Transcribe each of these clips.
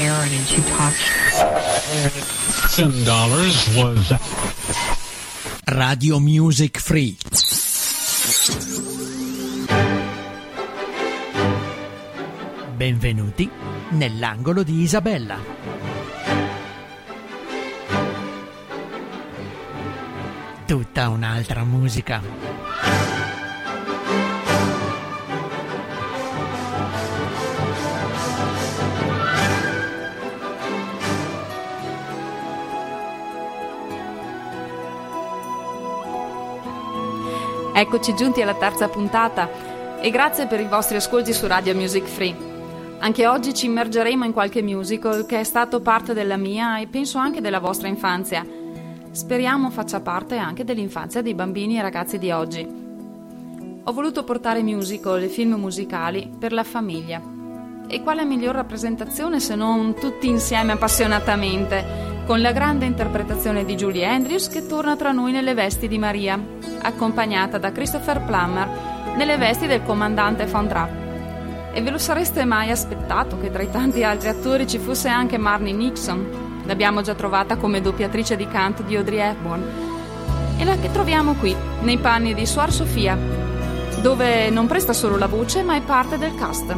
Aaron and she talked. Ten dollars was Radio Music Free. Benvenuti nell'angolo di Isabella. Tutta un'altra musica. Eccoci giunti alla terza puntata e grazie per i vostri ascolti su Radio Music Free. Anche oggi ci immergeremo in qualche musical che è stato parte della mia e penso anche della vostra infanzia. Speriamo faccia parte anche dell'infanzia dei bambini e ragazzi di oggi. Ho voluto portare musical e film musicali per la famiglia. E quale miglior rappresentazione se non tutti insieme appassionatamente? Con la grande interpretazione di Julie Andrews che torna tra noi nelle vesti di Maria, accompagnata da Christopher Plummer nelle vesti del comandante Von Trapp. E ve lo sareste mai aspettato che tra i tanti altri attori ci fosse anche Marnie Nixon? L'abbiamo già trovata come doppiatrice di canto di Audrey Hepburn. E la che troviamo qui, nei panni di Suor Sofia, dove non presta solo la voce ma è parte del cast.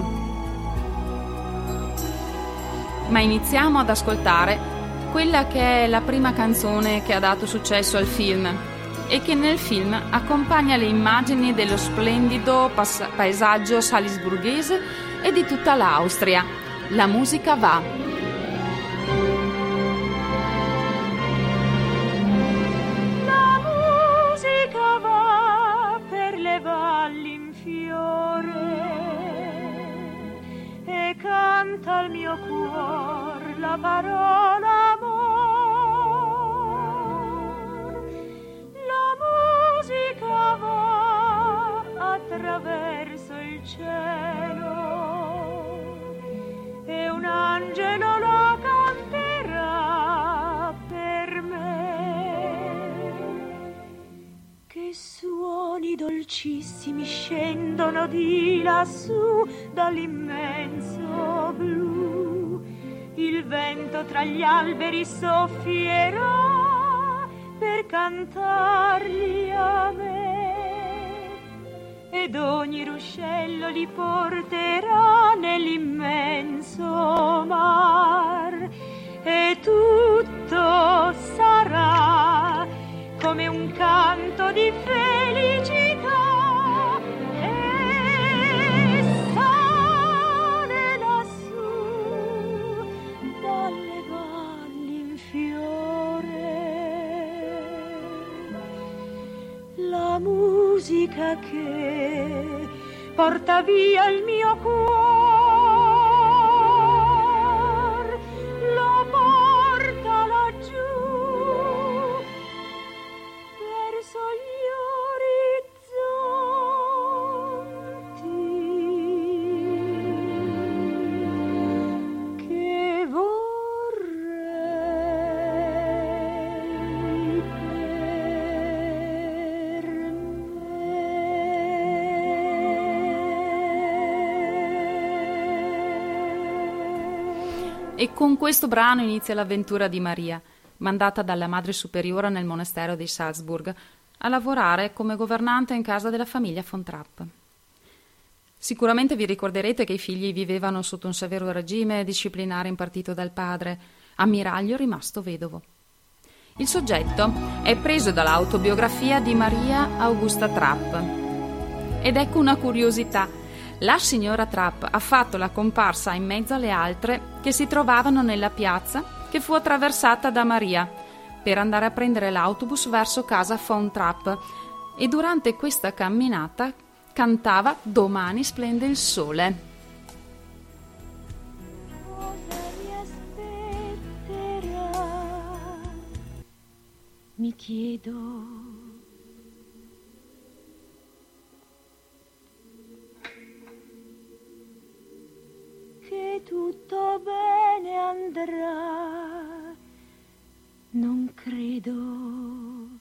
Ma iniziamo ad ascoltare quella che è la prima canzone che ha dato successo al film e che nel film accompagna le immagini dello splendido pas- paesaggio salisburghese e di tutta l'Austria. La musica va. Canta il mio cuore la parola attraverso il cielo e un angelo la canterà per me. Che suoni dolcissimi scendono di lassù dall'immenso blu. Il vento tra gli alberi soffierà per cantarli a me ed ogni ruscello li porterà nell'immenso mar. E tutto sarà come un canto di felicità musica che porta via il mio cuore. E con questo brano inizia l'avventura di Maria, mandata dalla madre superiora nel monastero di Salzburg a lavorare come governante in casa della famiglia von Trapp. Sicuramente vi ricorderete che i figli vivevano sotto un severo regime disciplinare impartito dal padre, ammiraglio rimasto vedovo. Il soggetto è preso dall'autobiografia di Maria Augusta Trapp. Ed ecco una curiosità la signora Trapp ha fatto la comparsa in mezzo alle altre che si trovavano nella piazza che fu attraversata da Maria per andare a prendere l'autobus verso casa von Trapp e durante questa camminata cantava Domani splende il sole. Mi chiedo tutto bene andrà. Non credo.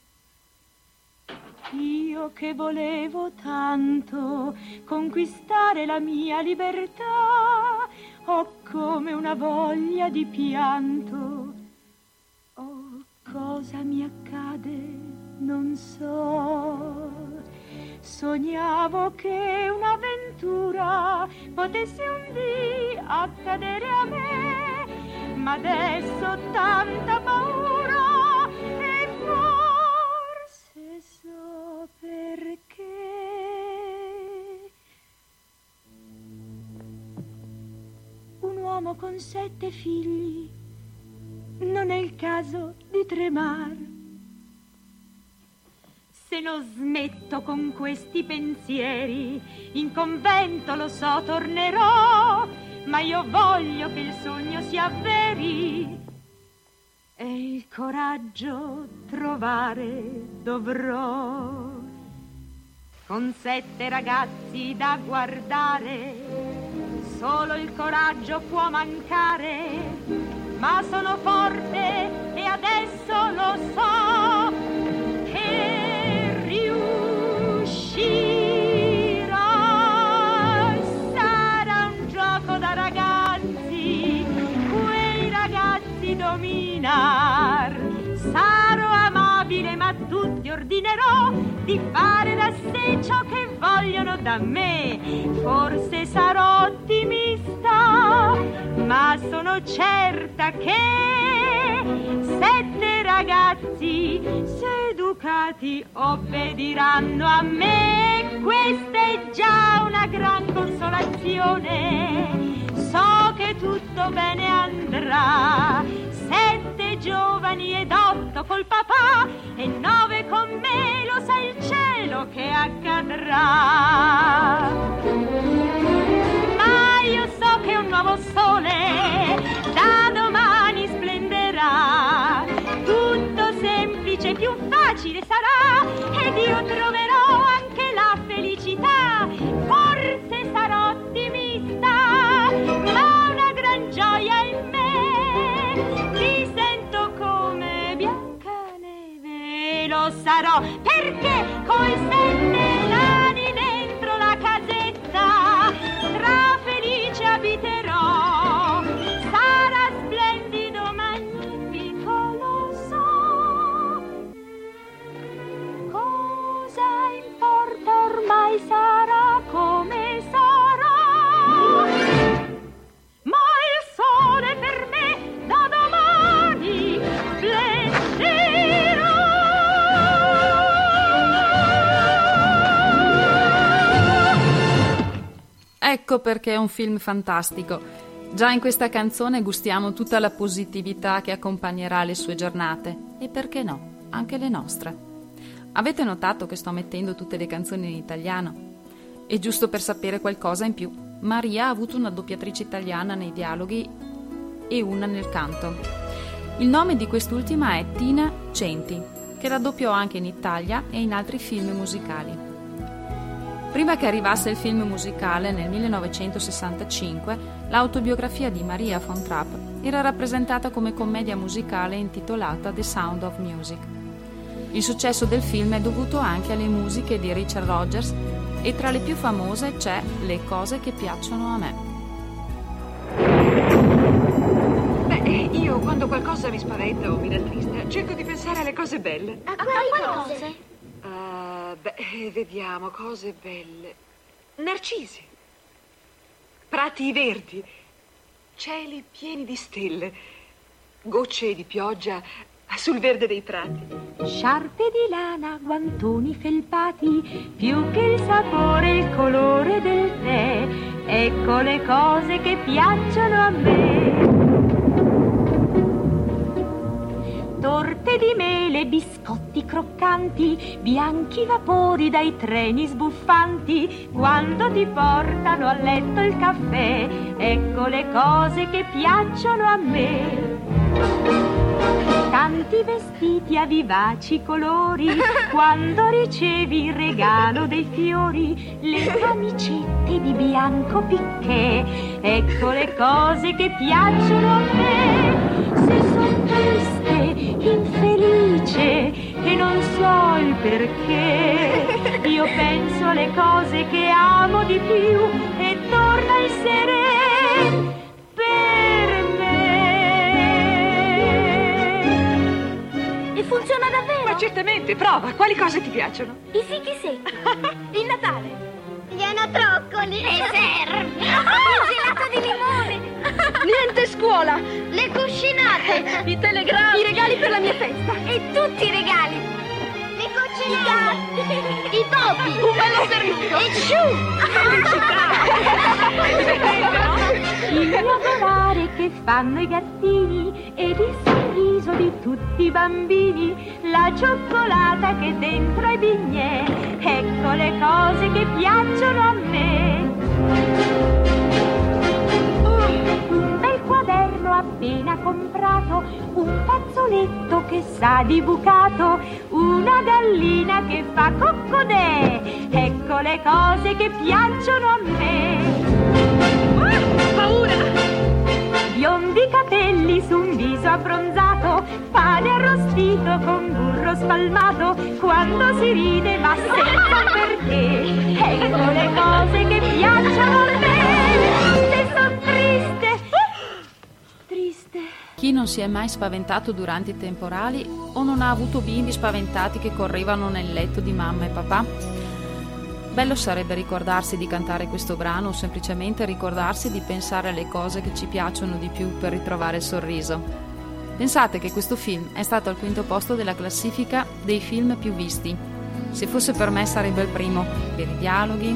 Io che volevo tanto conquistare la mia libertà, ho come una voglia di pianto. Oh, cosa mi accade, non so. Sognavo che un'avventura potesse un dì accadere a me, ma adesso ho tanta paura e forse so perché. Un uomo con sette figli, non è il caso di tremare se non smetto con questi pensieri, in convento lo so tornerò, ma io voglio che il sogno sia veri e il coraggio trovare dovrò. Con sette ragazzi da guardare, solo il coraggio può mancare, ma sono forte e adesso lo so ordinerò di fare da sé ciò che vogliono da me. Forse sarò ottimista, ma sono certa che sette ragazzi seducati obbediranno a me. Questa è già una gran consolazione. So che tutto bene andrà. Sette giovani ed otto col papà accadrà. Ma io so che un nuovo sole da domani splenderà. Tutto semplice, più facile sarà ed io troverò anche la felicità. Forse sarò ottimista, ma una gran gioia in me. Mi sento come Biancaneve, lo sarò perché col Ecco perché è un film fantastico. Già in questa canzone gustiamo tutta la positività che accompagnerà le sue giornate e perché no, anche le nostre. Avete notato che sto mettendo tutte le canzoni in italiano? E giusto per sapere qualcosa in più, Maria ha avuto una doppiatrice italiana nei dialoghi e una nel canto. Il nome di quest'ultima è Tina Centi, che la doppiò anche in Italia e in altri film musicali. Prima che arrivasse il film musicale nel 1965, l'autobiografia di Maria von Trapp era rappresentata come commedia musicale intitolata The Sound of Music. Il successo del film è dovuto anche alle musiche di Richard Rogers e tra le più famose c'è Le cose che piacciono a me. Beh, io quando qualcosa mi spaventa o mi rattrista, cerco di pensare alle cose belle. A quali cose? Beh, vediamo, cose belle. Narcisi. Prati verdi. Cieli pieni di stelle. Gocce di pioggia sul verde dei prati. Sciarpe di lana, guantoni felpati, più che il sapore il colore del tè. Ecco le cose che piacciono a me. Torte di mele, biscotti croccanti, bianchi vapori dai treni sbuffanti, quando ti portano a letto il caffè, ecco le cose che piacciono a me. Tanti vestiti a vivaci colori, quando ricevi il regalo dei fiori, le camicette di bianco picché, ecco le cose che piacciono a me. Se son triste, infelice e non so il perché, io penso alle cose che amo di più e torna il sereno per me. E funziona davvero? Ma certamente, prova. Quali cose ti piacciono? I fichi secchi. Il Natale. Gli anatroccoli. Le serve. Il gelato di limone. Niente scuola. Le cuscinate. I telegrammi. I regali per la mia festa. E tutti i regali. Le coccinelle. I topi. Un bello servito. E Il mio volare che fanno i gattini ed il sorriso di tutti i bambini, la cioccolata che dentro ai bignè, ecco le cose che piacciono a me. Quaderno appena comprato, un fazzoletto che sa di bucato, una gallina che fa coccodè, ecco le cose che piacciono a me. Paura! Biondi capelli su un viso abbronzato, pane arrostito con burro spalmato, quando si ride ma senza perché, ecco le cose che piacciono a me. Non si è mai spaventato durante i temporali o non ha avuto bimbi spaventati che correvano nel letto di mamma e papà? Bello sarebbe ricordarsi di cantare questo brano o semplicemente ricordarsi di pensare alle cose che ci piacciono di più per ritrovare il sorriso. Pensate che questo film è stato al quinto posto della classifica dei film più visti. Se fosse per me sarebbe il primo, per i dialoghi,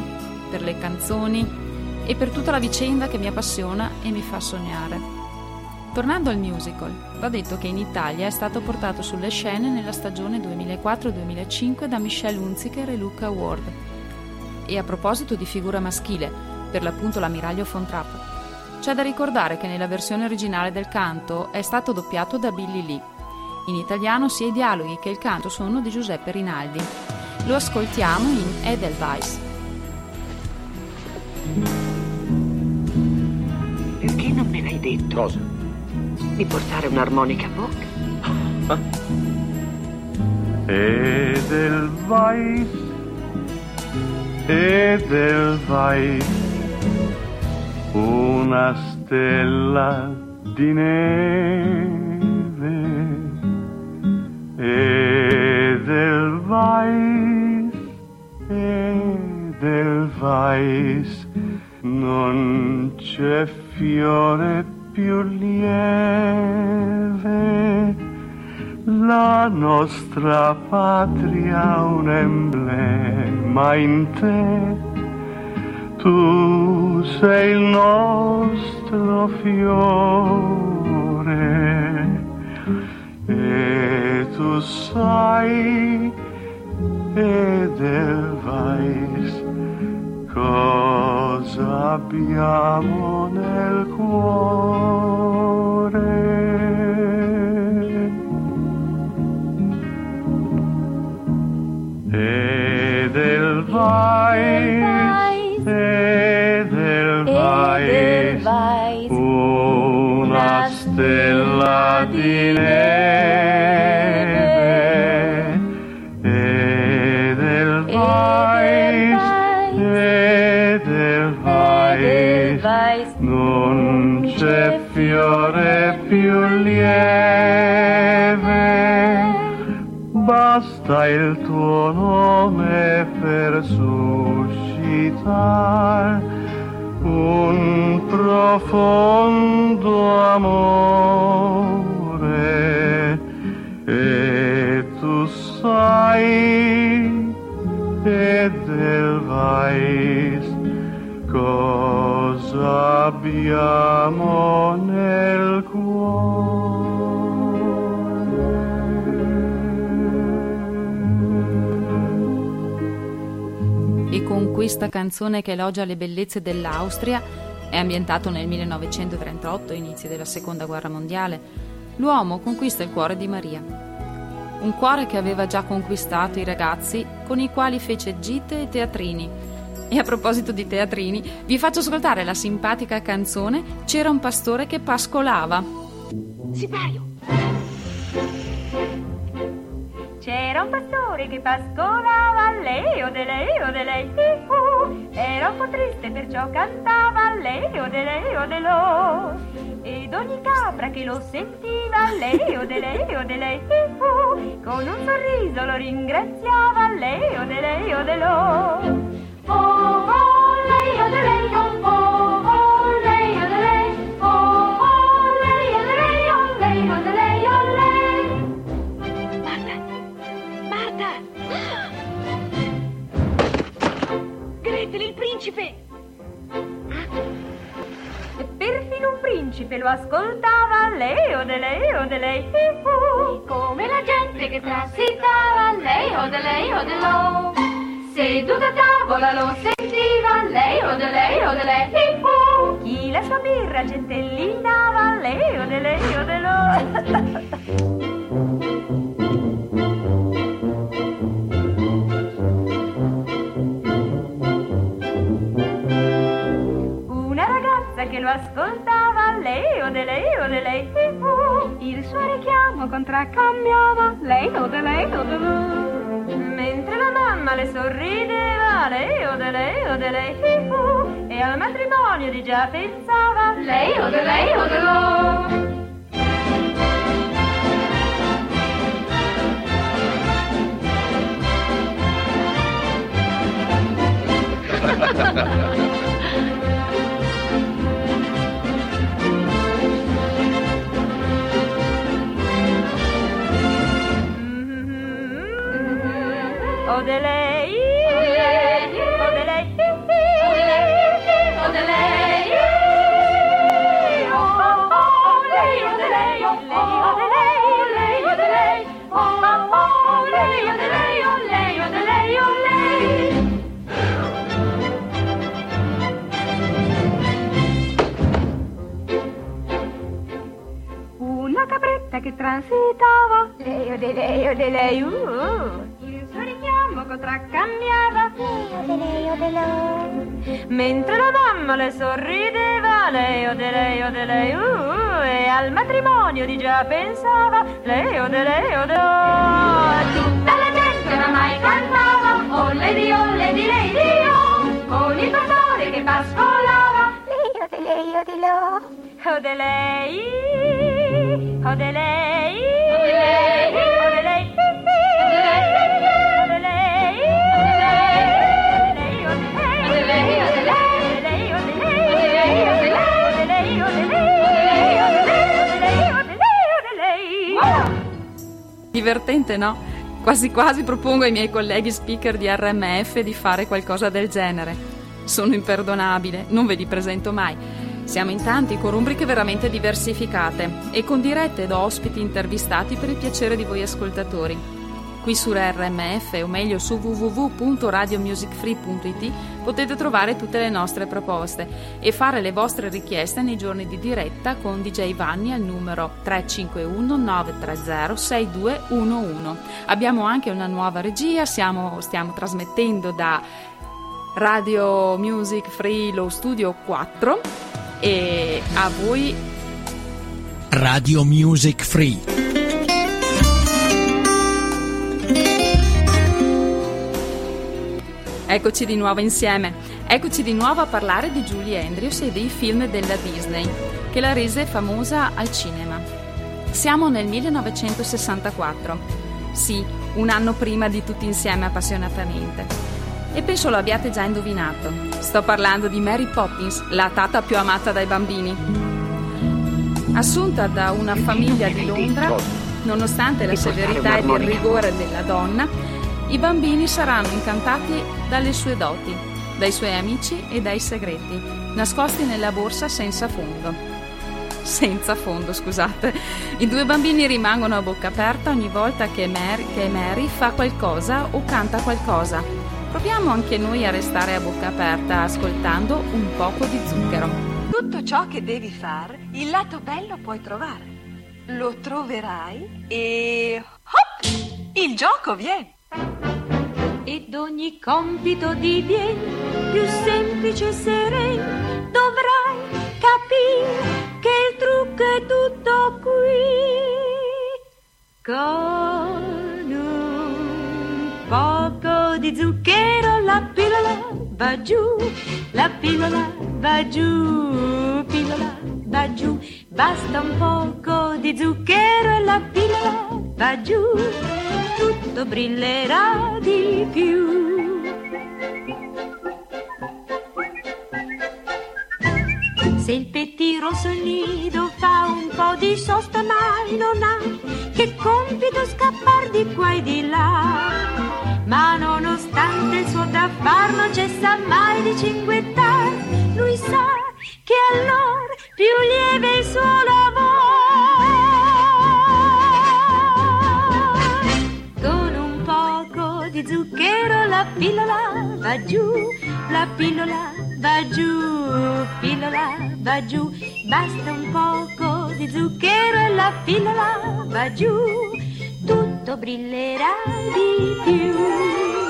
per le canzoni e per tutta la vicenda che mi appassiona e mi fa sognare. Tornando al musical, va detto che in Italia è stato portato sulle scene nella stagione 2004-2005 da Michelle Hunziker e Luca Ward. E a proposito di figura maschile, per l'appunto l'ammiraglio von Trapp, c'è da ricordare che nella versione originale del canto è stato doppiato da Billy Lee. In italiano sia i dialoghi che il canto sono di Giuseppe Rinaldi. Lo ascoltiamo in Edelweiss. Perché non me l'hai detto? Cosa? Di portare un'armonica a bocca? Edelweiss, Edelweiss, una stella di neve. Edelweiss, Edelweiss, non c'è fiore più lieve. La nostra patria un emblema in te. Tu sei il nostro fiore e tu sai Edelweiss cosa abbiamo nel cuore. Edelweiss, Edelweiss, una stella di neve. C'è fiore più lieve. Basta il tuo nome per suscitar un profondo amore e tu sai Edelweiss cosa abbiamo nel cuore. E con questa canzone che elogia le bellezze dell'Austria, è ambientato nel 1938, inizi della Seconda Guerra Mondiale, l'uomo conquista il cuore di Maria. Un cuore che aveva già conquistato i ragazzi con i quali fece gite e teatrini. E a proposito di teatrini, vi faccio ascoltare la simpatica canzone C'era un pastore che pascolava. Sipario! C'era un pastore che pascolava leo de leo de lei uh, Era un po' triste perciò cantava leo de leo de lo ed ogni capra che lo sentiva leo de leo de lei uh, Con un sorriso lo ringraziava leo de leo de lo de lei fin e al matrimonio di già pensava lei o de lei o de lo. O de lei che transitava, lei de lei de lei, uh, uh. il suo richiamo contraccambiava, lei de lei de lei. Mentre la mamma le sorrideva, lei de lei de lei, uh, uh, e al matrimonio di già pensava, lei de lei de oh. Tutta la gente oramai cantava, oh lady, oh lady, lady, oh, con il pastore che pascolava, lei de lei de lei, oh de lei. Odelei. Odelei. Odelei. Divertente, no? Quasi quasi propongo ai miei colleghi speaker di RMF di fare qualcosa del genere. Sono imperdonabile, non ve li presento mai. Siamo in tanti con rubriche veramente diversificate e con dirette ed ospiti intervistati per il piacere di voi ascoltatori. Qui su RMF o meglio su www.radiomusicfree.it potete trovare tutte le nostre proposte e fare le vostre richieste nei giorni di diretta con DJ Vanni al numero 351 930 6211. Abbiamo anche una nuova regia, siamo, stiamo trasmettendo da Radio Music Free lo studio 4 e a voi Radio Music Free. Eccoci di nuovo insieme. Eccoci di nuovo a parlare di Julie Andrews e dei film della Disney, che la rese famosa al cinema. Siamo nel 1964. Sì, un anno prima di tutti insieme appassionatamente. E penso lo abbiate già indovinato. Sto parlando di Mary Poppins, la tata più amata dai bambini. Assunta da una famiglia di Londra, nonostante la severità ed il rigore della donna, i bambini saranno incantati dalle sue doti, dai suoi amici e dai segreti, nascosti nella borsa senza fondo. Senza fondo, scusate. I due bambini rimangono a bocca aperta ogni volta che Mary, che Mary fa qualcosa o canta qualcosa. Proviamo anche noi a restare a bocca aperta ascoltando un poco di zucchero. Tutto ciò che devi fare, il lato bello puoi trovare. Lo troverai e... Hop! Il gioco viene! Ed ogni compito diviene più semplice e sereno. Dovrai capire che il trucco è tutto qui. Con un poco di zucchero la pillola va giù, la pillola va giù, pillola va giù, basta un poco di zucchero e la pillola va giù, tutto brillerà di più. Se il petti rosso nido fa un po' di sosta mai non ha che compito scappar di qua e di là. Ma nonostante il suo da far non cessa mai di cinguettar, lui sa che allora più lieve il suo lavoro. Con un poco di zucchero la pillola va giù, la pillola va giù, pillola va giù, basta un poco di zucchero e la pillola va giù, brillerà di più.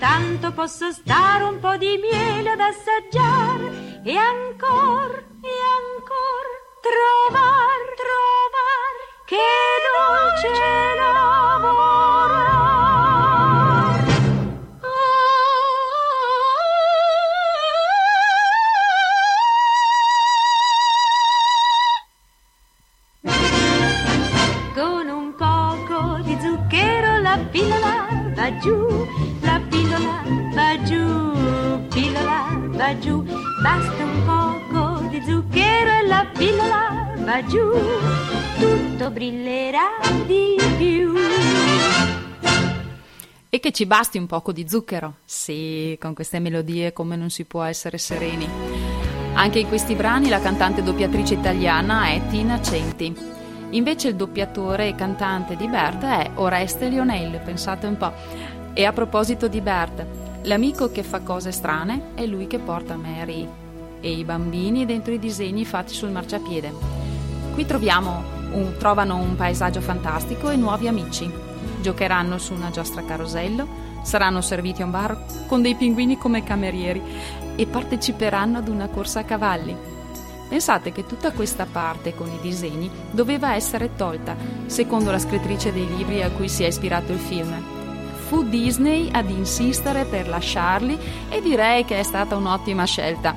Tanto posso stare un po' di miele ad assaggiare e ancora, e ancora trovar, trovar che dolce lavoro. Con un poco di zucchero la pillola va giù, va giù, basta un poco di zucchero e la pillola va giù, tutto brillerà di più. E che ci basti un poco di zucchero. Sì, con queste melodie come non si può essere sereni. Anche in questi brani la cantante doppiatrice italiana è Tina Centi. Invece il doppiatore e cantante di Bert è Oreste Lionel, pensate un po'. E a proposito di Bert, l'amico che fa cose strane è lui che porta Mary e i bambini dentro i disegni fatti sul marciapiede. Qui un- trovano un paesaggio fantastico e nuovi amici. Giocheranno su una giostra carosello, saranno serviti a un bar con dei pinguini come camerieri e parteciperanno ad una corsa a cavalli. Pensate che tutta questa parte con i disegni doveva essere tolta, secondo la scrittrice dei libri a cui si è ispirato il film. Fu Disney ad insistere per lasciarli e direi che è stata un'ottima scelta.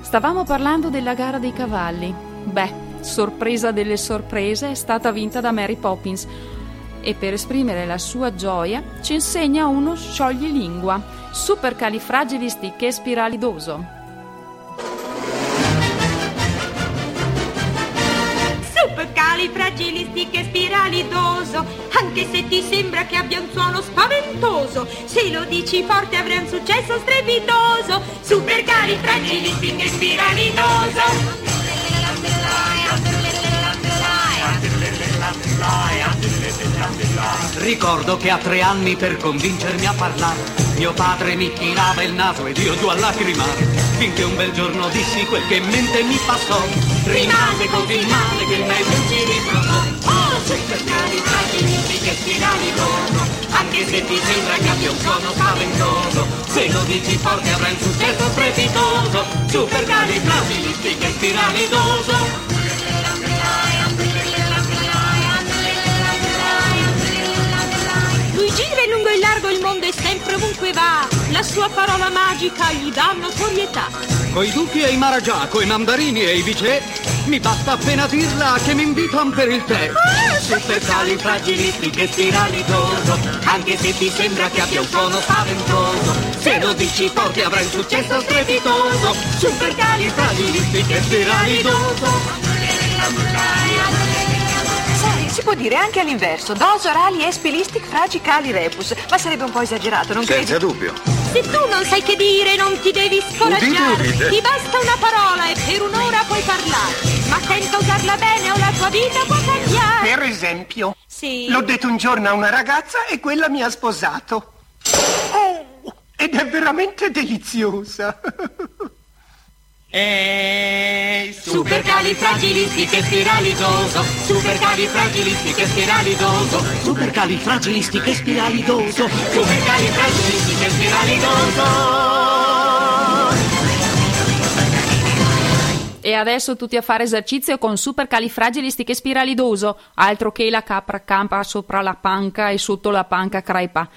Stavamo parlando della gara dei cavalli. Beh, sorpresa delle sorprese, è stata vinta da Mary Poppins e per esprimere la sua gioia ci insegna uno scioglilingua, supercalifragilistichespiralidoso. Supercalifragilistiche spiralidoso Anche se ti sembra che abbia un suono spaventoso. Se lo dici forte avrai un successo strepitoso. Supercalifragilistiche spiralidoso Ricordo che a tre anni per convincermi a parlare mio padre mi tirava il naso ed io giù a lacrimare finché un bel giorno dissi quel che in mente mi passò. Rimase così male che il meglio ci ritrovò oh supercalifragilistiche spiralidoso anche se ti sembra che abbia un suono spaventoso se lo dici forte avrai un successo strepitoso. Supercalifragilistiche spiralidoso Lui gira in lungo e in largo il mondo e sempre ovunque va La sua parola magica gli dà notorietà. Coi duchi e i maragià, coi mandarini e i vicè Mi basta appena dirla che mi invitano per il tè. Supercalifragilistiche spiralidoso Anche se ti sembra che abbia un suono spaventoso. Se lo dici forte avrai un successo strepitoso. Supercalifragilistiche spiralidoso Si può dire anche all'inverso, dos orali espilistic fragicali repus, ma sarebbe un po' esagerato, non credi? Senza dubbio. Se tu non sai che dire, non ti devi scoraggiare. Udite, udite. Ti basta una parola e per un'ora puoi parlare. Ma senza usarla bene o la tua vita può cambiare. Per esempio, Sì. l'ho detto un giorno a una ragazza e quella mi ha sposato. Oh, ed è veramente deliziosa. E supercalifragilistiche spiralidoso, supercalifragilistiche spiralidoso, supercalifragilistiche spiralidoso, supercalifragilistiche spiralidoso. E adesso tutti a fare esercizio con supercalifragilistichespiralidoso, altro che la capra campa sopra la panca e sotto la panca crepa.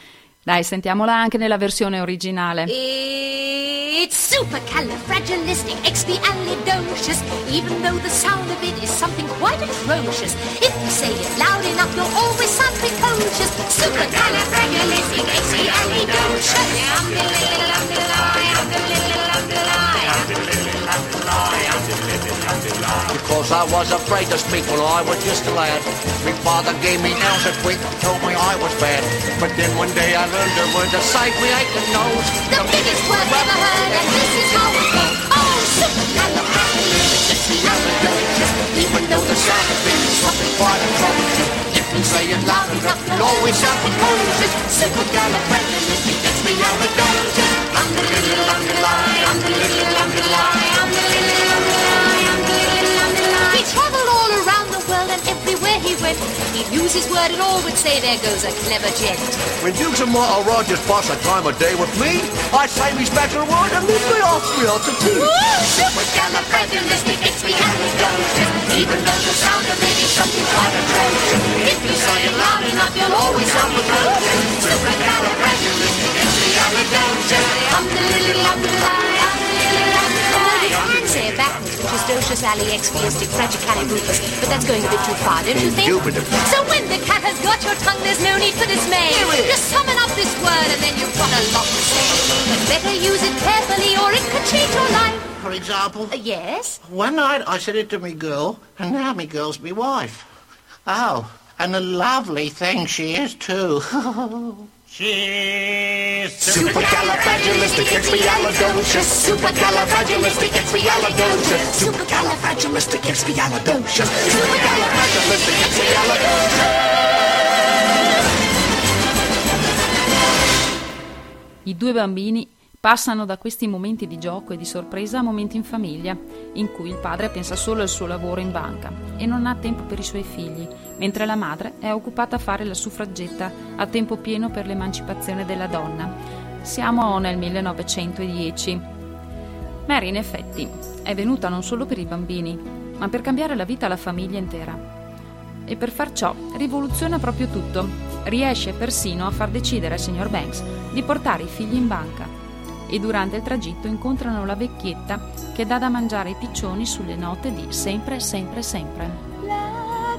Dai, sentiamola anche nella versione originale. It's supercalifragilisticexpialidocious, even though the sound of it is something quite atrocious. If you say it loud enough, you'll always sound precocious. Because I was afraid to speak when I was just a lad. My father gave me nails a tweak, told me I was bad. But then one day I learned a word to save me aching nose. The biggest word ever heard, and this is how we go. Oh, Super Galapagos, it goes. Oh. Even though the sound of it is something quite atrocious. If you say it loud enough, you'll always sound precocious. Supercalifragilisticexpialidocious. I'm the little underline, I'm the little went, he'd use his word and all would say, there goes a clever gent. When Dukes and Martha Rogers pass a time of day with me, I say me special word and leave me off me out to tea. Supercalifragilisticexpialidocious. Even though the sound of it is something quite atrocious. If you say it loud enough, you'll always sound precocious. Supercalifragilisticexpialidocious. I'm the little I'm the little underline. You can say it which is docious aliexpialistic fragicalibupus, but that's going a bit too far, don't you think? So when the cat has got your tongue, there's no need for dismay. Just summon up this word and then you've got a lot to say. But better use it carefully or it could change your life. For example, Uh, yes? one night I said it to me girl, and now me girl's me wife. Oh, and a lovely thing she is too. She's Supercalifragilisticexpialidocious. Supercalifragilisticexpialidocious. Supercalifragilisticexpialidocious. Supercalifragilisticexpialidocious. I due bambini passano da questi momenti di gioco e di sorpresa a momenti in famiglia, in cui il padre pensa solo al suo lavoro in banca e non ha tempo per i suoi figli, mentre la madre è occupata a fare la suffragetta a tempo pieno per l'emancipazione della donna. Siamo nel 1910. Mary, in effetti, è venuta non solo per i bambini, ma per cambiare la vita alla famiglia intera. E per far ciò rivoluziona proprio tutto. Riesce persino a far decidere al signor Banks di portare i figli in banca. E durante il tragitto incontrano la vecchietta che dà da mangiare ai piccioni sulle note di sempre, sempre, sempre.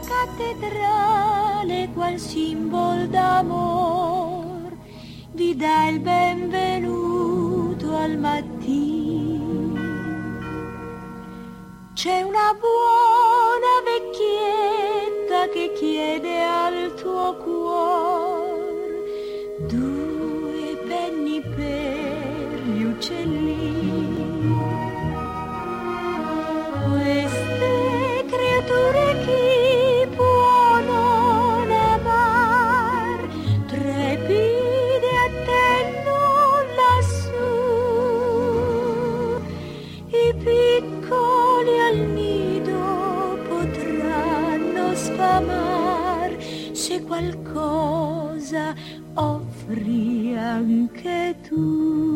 Cattedrale, qual simbolo d'amor, vi dà il benvenuto al mattino. C'è una buona vecchietta che chiede al tuo cuore due penny per gli uccellini. Queste creature chi piccoli al nido potranno sfamar. Se qualcosa offri anche tu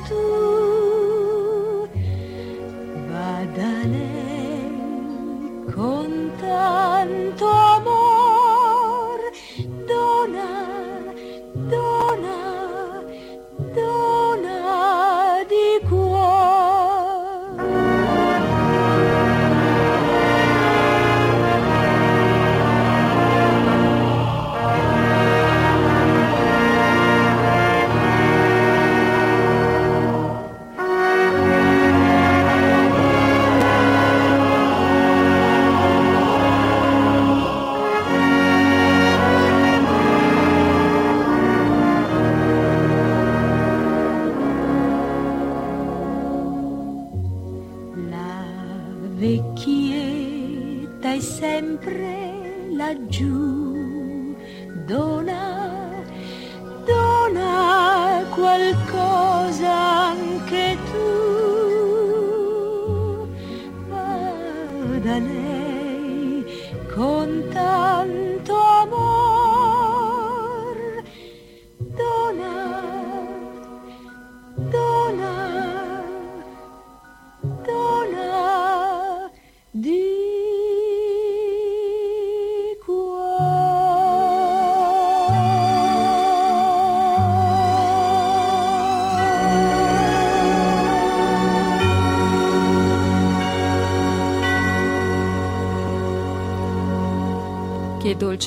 anche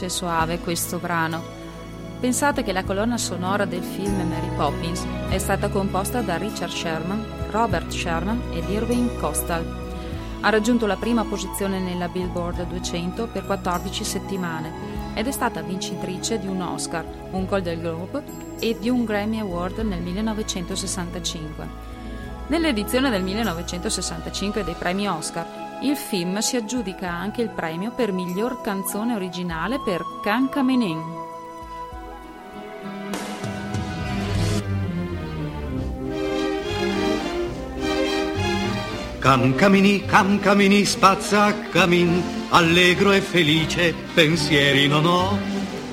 dolce e soave questo brano. Pensate che la colonna sonora del film Mary Poppins è stata composta da Richard Sherman, Robert Sherman ed Irving Costal. Ha raggiunto la prima posizione nella Billboard 200 per 14 settimane ed è stata vincitrice di un Oscar, un Golden Globe e di un Grammy Award nel 1965. Nell'edizione del 1965 dei premi Oscar, il film si aggiudica anche il premio per miglior canzone originale per Can Caminin. Cam camini, cam camini, spazza camin, allegro e felice, pensieri non ho.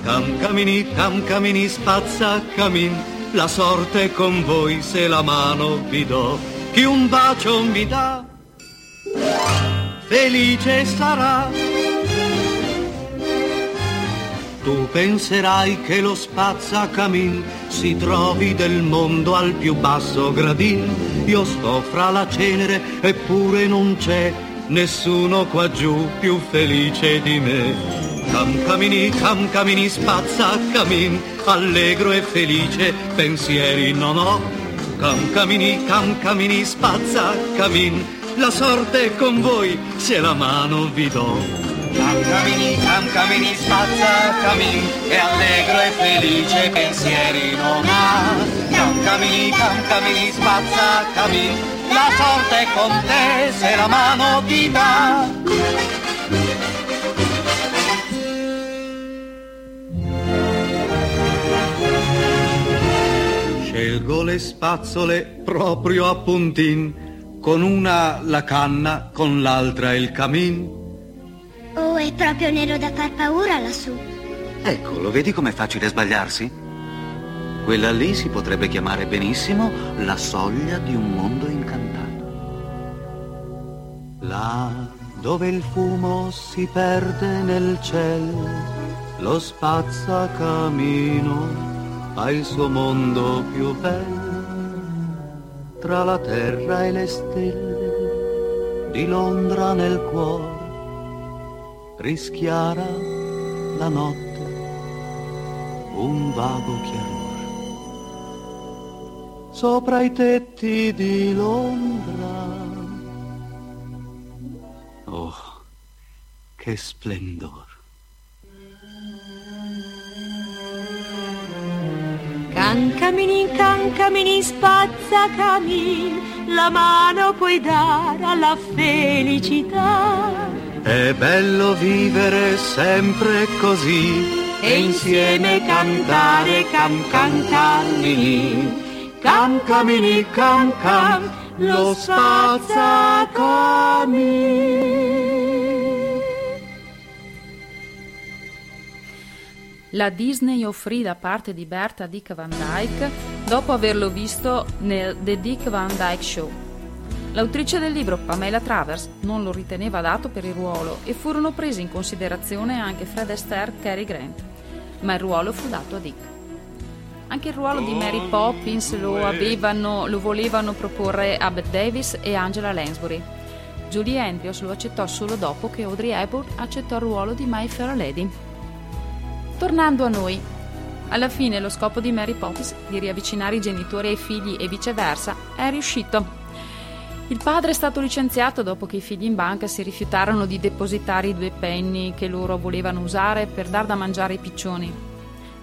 Cam camini, cam camini, spazza camin, la sorte è con voi se la mano vi do. Chi un bacio mi dà, felice sarà. Tu penserai che lo spazzacamin si trovi del mondo al più basso gradin. Io sto fra la cenere eppure non c'è nessuno qua giù più felice di me. Cam camini, cam camini, spazzacamin, allegro e felice, pensieri non ho. Cam camini, cam camini, spazzacamin, la sorte è con voi se la mano vi do. Cam camini, cam camini, spazza camin, e allegro e felice pensieri non ha. Cam camini, cam camini, spazza camin, la sorte è con te se la mano ti dà. Scelgo le spazzole proprio a puntin, con una la canna, con l'altra il camin. Oh, è proprio nero da far paura lassù. Ecco, lo vedi com'è facile sbagliarsi? Quella lì si potrebbe chiamare benissimo la soglia di un mondo incantato. Là dove il fumo si perde nel cielo, lo spazzacamino ha il suo mondo più bello. Tra la terra e le stelle di Londra nel cuore rischiara la notte un vago chiarore. Sopra i tetti di Londra. Oh, che splendore. Cancamini, cancamini, spazzacamin, la mano puoi dare alla felicità. È bello vivere sempre così E insieme cantare cam cam cammini, cam camini cam cam, lo spazzacamin. La Disney offrì da parte di Berta Dick Van Dyke dopo averlo visto nel The Dick Van Dyke Show. L'autrice del libro, Pamela Travers, non lo riteneva adatto per il ruolo e furono presi in considerazione anche Fred Astaire e Cary Grant, ma il ruolo fu dato a Dick. Anche il ruolo di Mary Poppins lo, avevano- lo volevano proporre a Bette Davis e Angela Lansbury. Julie Andrews lo accettò solo dopo che Audrey Hepburn accettò il ruolo di My Fair Lady. Tornando a noi, alla fine lo scopo di Mary Poppins di riavvicinare i genitori ai figli e viceversa è riuscito. Il padre è stato licenziato dopo che i figli in banca si rifiutarono di depositare i due penny che loro volevano usare per dar da mangiare ai piccioni.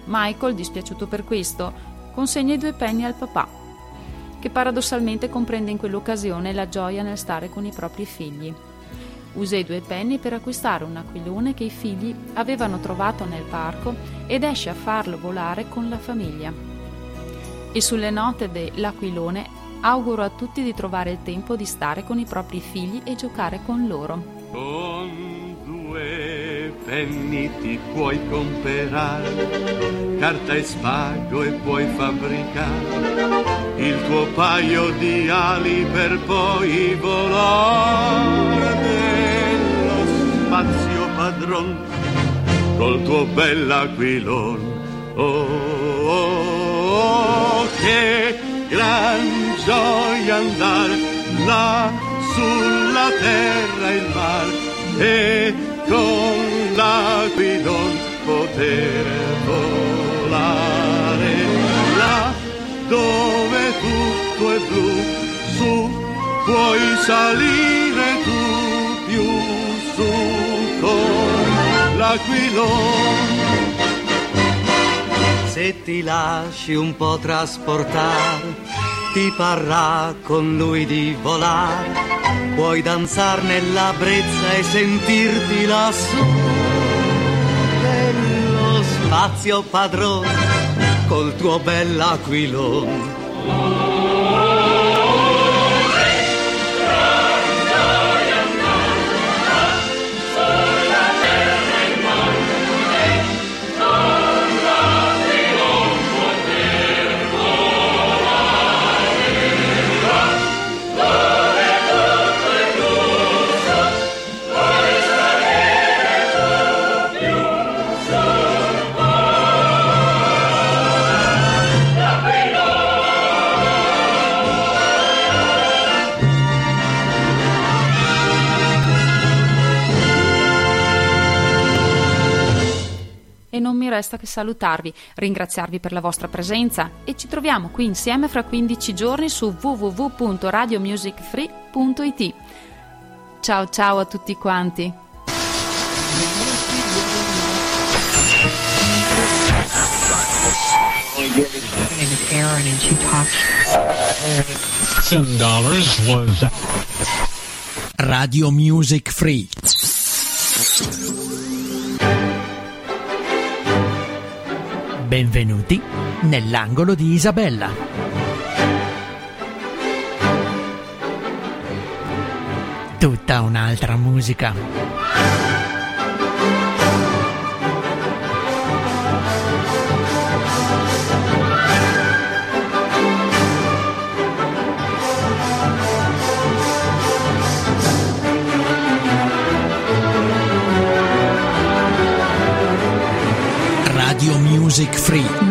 Michael, dispiaciuto per questo, consegna i due penny al papà, che paradossalmente comprende in quell'occasione la gioia nel stare con i propri figli. Usa i due penny per acquistare un aquilone che i figli avevano trovato nel parco ed esce a farlo volare con la famiglia. E sulle note dell'aquilone auguro a tutti di trovare il tempo di stare con i propri figli e giocare con loro. Con due penny ti puoi comprare carta e spago e puoi fabbricare il tuo paio di ali per poi volare spazio padron col tuo bell'aquilon. Oh, oh, oh, che gran gioia andare là sulla terra il mare e con l'aquilon poter volare là dove tutto è blu su puoi salire tu con l'aquilon Se ti lasci un po' trasportare, ti parrà con lui di volare. Puoi danzare nella brezza e sentirti lassù. Nello spazio padrone, col tuo bell'aquilone. Mi resta che salutarvi, ringraziarvi per la vostra presenza e ci troviamo qui insieme fra 15 giorni su www.radiomusicfree.it. Ciao ciao a tutti quanti. Radio Music Free. Benvenuti nell'angolo di Isabella. Tutta un'altra musica. Music Free.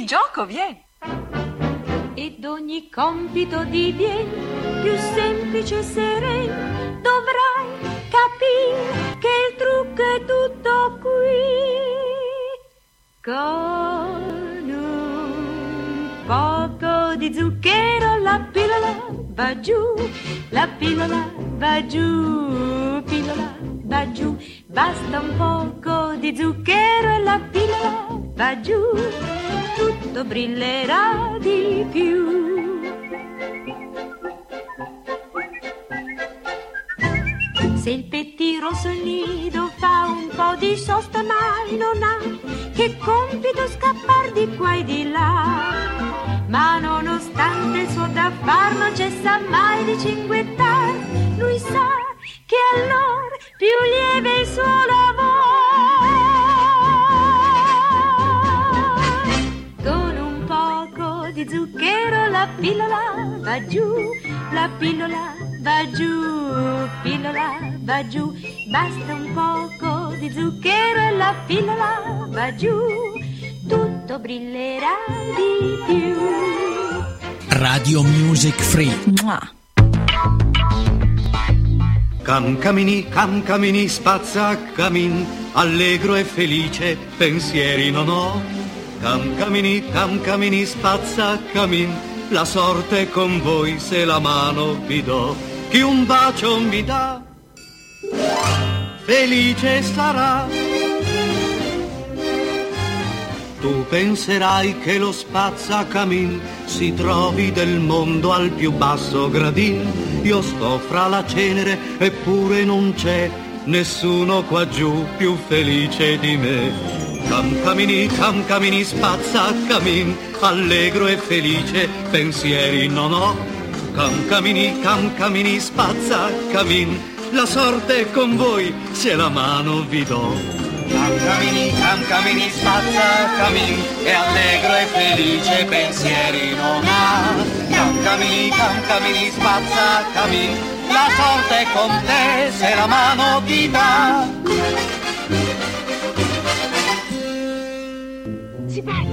Il gioco viene. Ed ogni compito diviene più semplice e sereno. Dovrai capire che il trucco è tutto qui. Con un poco di zucchero la pillola va giù, la pillola va giù, pillola va giù. Basta un poco di zucchero e la pillola va giù, tutto brillerà di più. Se il pettiro nido fa un po' di sosta mai non ha che compito scappar di qua e di là. Ma nonostante il suo da far non cessa mai di cinguettar, lui sa che allora più lieve il suo lavoro. Di zucchero la pillola va giù, la pillola va giù, pillola va giù, basta un poco di zucchero e la pillola va giù, tutto brillerà di più. Radio Music Free. Cam camini, cam camini, spazza camin, allegro e felice, pensieri non ho. Cam camini, cam camini, spazza camin, la sorte è con voi se la mano vi do. Chi un bacio mi dà, felice sarà. Tu penserai che lo spazzacamin si trovi del mondo al più basso gradin. Io sto fra la cenere eppure non c'è nessuno qua giù più felice di me. Cam camini, cam camini, spazzacamin, allegro e felice, pensieri non ho. Cam camini, cam camini, spazzacamin, la sorte è con voi se la mano vi do. Cam camini, cam camini, spazza camin, e allegro e felice pensieri non ha. Cam camini, cam camini, spazza camin, la sorte è con te se la mano ti dà. Si vai!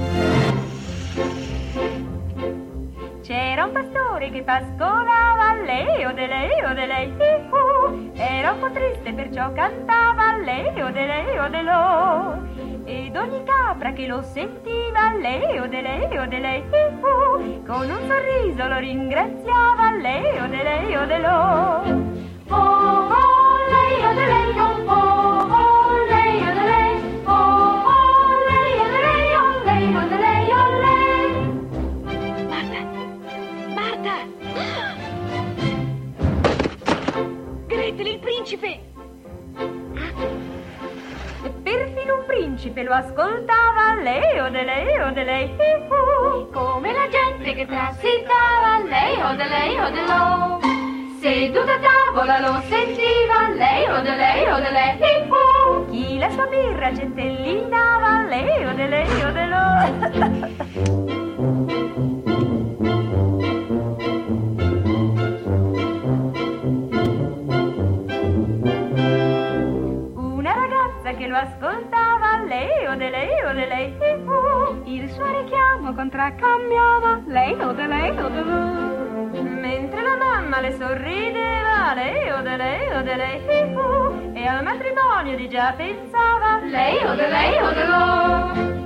C'era un pastore che pascolava leo de leo de lei uh, Era un po' triste perciò cantava leo de leo de lo. Ed ogni capra che lo sentiva leo de leo de lei uh, Con un sorriso lo ringraziava leo de leo de lo. Oh, oh, leo de lei, oh, oh, principe! E perfino un principe lo ascoltava, leo de leo de lei, uh, Come la gente che transitava, lei o de lei o de lo. Seduta a tavola lo sentiva, lei o de lei o de lei. Chi la sua birra gentellinava, leo de leo de lo. ascoltava, leo de leo de lei, uh. Il suo richiamo contraccambiava, leo de leo de lo. Mentre la mamma le sorrideva, leo de leo de lei, uh. E al matrimonio di già pensava, Lei o de lei o de